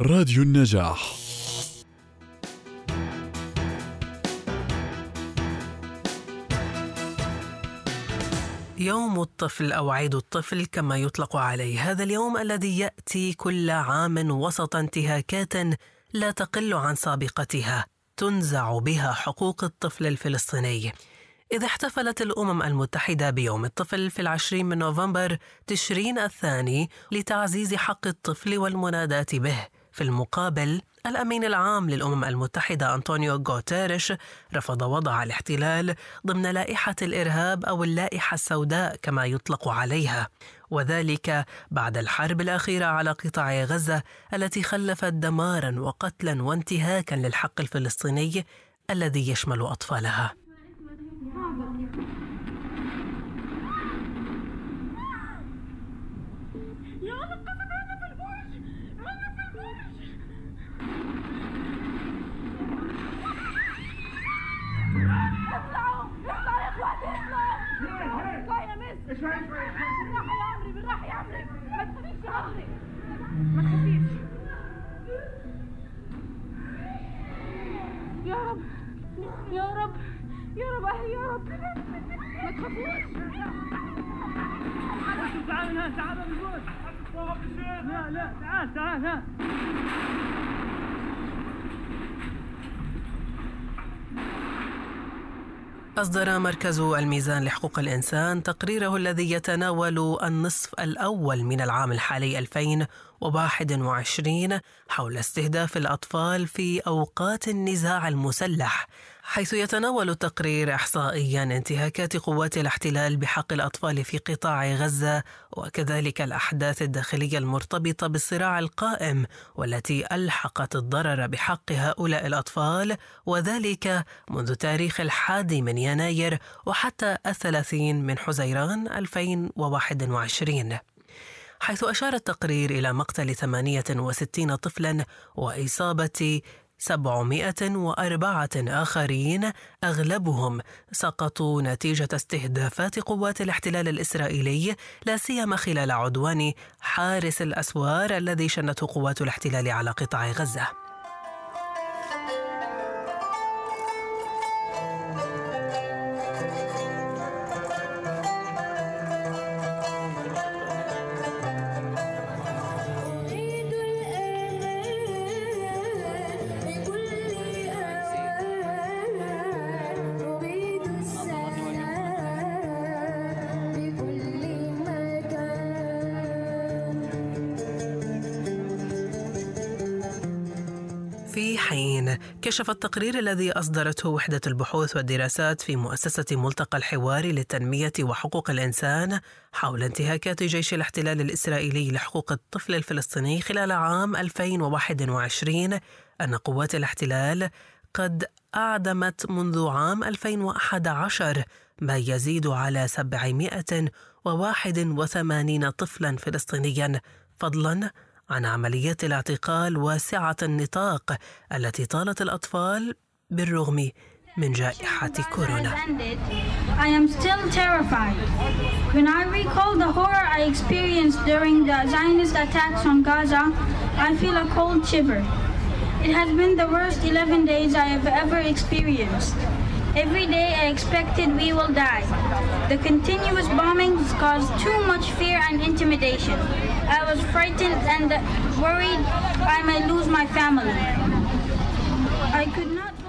راديو النجاح. يوم الطفل أو عيد الطفل كما يطلق عليه. هذا اليوم الذي يأتي كل عام وسط انتهاكات لا تقل عن سابقتها تنزع بها حقوق الطفل الفلسطيني. إذا احتفلت الأمم المتحدة بيوم الطفل في العشرين من نوفمبر تشرين الثاني لتعزيز حق الطفل والمناداة به. في المقابل الأمين العام للأمم المتحدة أنطونيو غوتيريش رفض وضع الاحتلال ضمن لائحة الإرهاب أو اللائحة السوداء كما يطلق عليها وذلك بعد الحرب الأخيرة على قطاع غزة التي خلفت دمارا وقتلا وانتهاكا للحق الفلسطيني الذي يشمل أطفالها. بالراحة يا عمري بالراحة يا عمري ما تخافيش يا عمري ما تخافيش يا رب يا رب يا رب أهلي يا رب ما تخافوش تعال هنا تعال بالبوت لا لا تعال تعال ها أصدر مركز الميزان لحقوق الإنسان تقريره الذي يتناول النصف الأول من العام الحالي 2021 حول استهداف الأطفال في أوقات النزاع المسلح. حيث يتناول التقرير احصائيا انتهاكات قوات الاحتلال بحق الأطفال في قطاع غزة وكذلك الأحداث الداخلية المرتبطة بالصراع القائم والتي ألحقت الضرر بحق هؤلاء الأطفال وذلك منذ تاريخ الحادي من يناير وحتى الثلاثين من حزيران 2021 حيث أشار التقرير إلى مقتل 68 طفلا وإصابة 704 آخرين أغلبهم سقطوا نتيجة استهدافات قوات الاحتلال الإسرائيلي لا سيما خلال عدوان حارس الأسوار الذي شنته قوات الاحتلال على قطاع غزة. في حين كشف التقرير الذي أصدرته وحدة البحوث والدراسات في مؤسسة ملتقى الحوار للتنمية وحقوق الإنسان حول انتهاكات جيش الاحتلال الإسرائيلي لحقوق الطفل الفلسطيني خلال عام 2021 أن قوات الاحتلال قد أعدمت منذ عام 2011 ما يزيد على 781 طفلا فلسطينيا فضلا عن عمليات الاعتقال واسعة النطاق التي طالت الأطفال بالرغم من جائحة كورونا. I am still terrified. When I recall the horror I experienced during the Zionist attacks on Gaza, I feel a cold shiver. It has been the worst 11 days I have ever experienced. Every day I expected we will die. The continuous bombings caused too much fear and intimidation. I was frightened and worried I may lose my family. I could not